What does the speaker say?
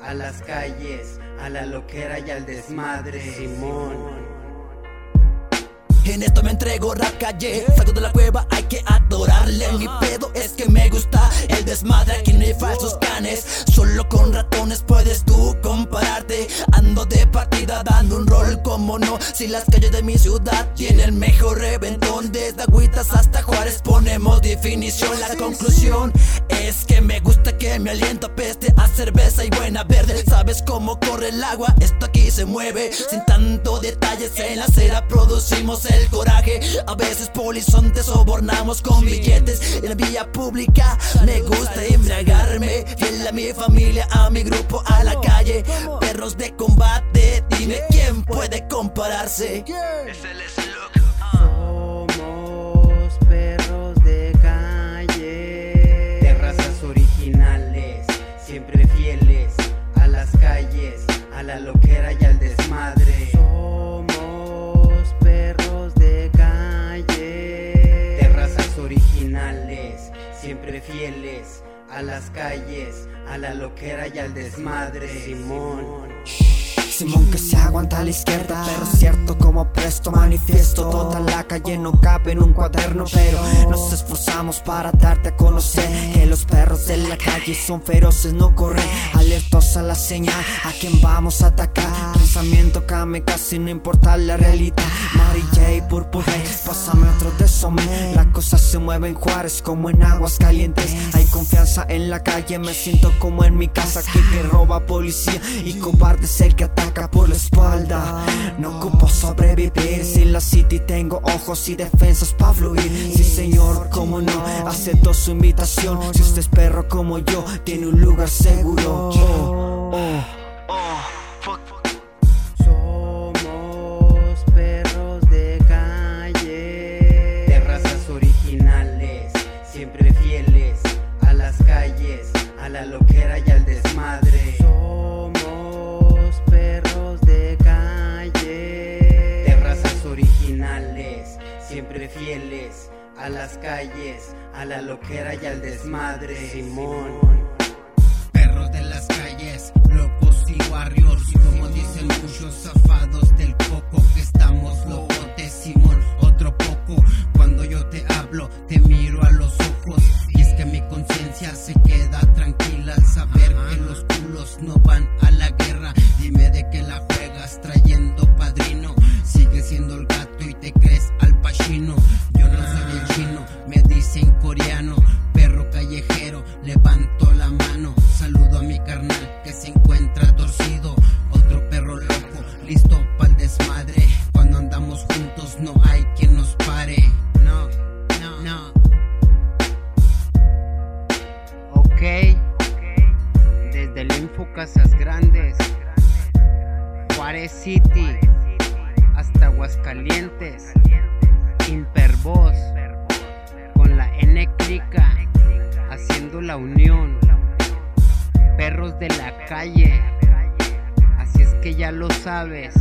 a las calles, a la loquera y al desmadre. Simón. En esto me entrego rap calle Salgo de la cueva, hay que adorarle Mi pedo es que me gusta el desmadre Aquí no hay falsos canes Solo con ratones puedes tú compararte Ando de partida dando un rol como no Si las calles de mi ciudad tienen el mejor reventón hasta Juárez ponemos definición La conclusión es que me gusta que mi aliento peste a cerveza y buena verde ¿Sabes cómo corre el agua? Esto aquí se mueve Sin tanto detalles en la acera producimos el coraje. A veces polizonte sobornamos con billetes en la vía pública. Me gusta embriagarme, fiel a mi familia, a mi grupo, a la calle. Perros de combate, dime quién puede compararse. Es el a las calles, a la loquera y al desmadre. Simón. Simón. Que se aguanta a la izquierda Pero cierto como presto manifiesto Toda la calle no cabe en un cuaderno Pero nos esforzamos para darte a conocer Que los perros de la calle son feroces, no corren. Alertos a la señal, a quien vamos a atacar Pensamiento casi no importa la realidad. Mary J, Purple pásame otro de somme Las cosas se mueven Juárez como en aguas calientes Hay confianza en la calle, me siento como en mi casa Que que roba policía y cobarde es el que ataca por la espalda. No ocupo sobrevivir. Si la city tengo ojos y defensas para fluir. Sí, señor, como no, acepto su invitación. Si usted es perro como yo, tiene un lugar seguro. Calles, a la loquera y al desmadre. siempre fieles a las calles, a la loquera y al desmadre. Simón. Perros de las calles, locos y barrios, como dicen muchos zafados del coco, que estamos locos de Simón, otro poco. Cuando yo te hablo, te miro a los ojos, y es que mi conciencia se no hay quien nos pare, no, no, no. Ok, desde el Info Casas Grandes, Juárez City, hasta Aguascalientes. Impervoz con la N clica haciendo la unión. Perros de la calle, así es que ya lo sabes.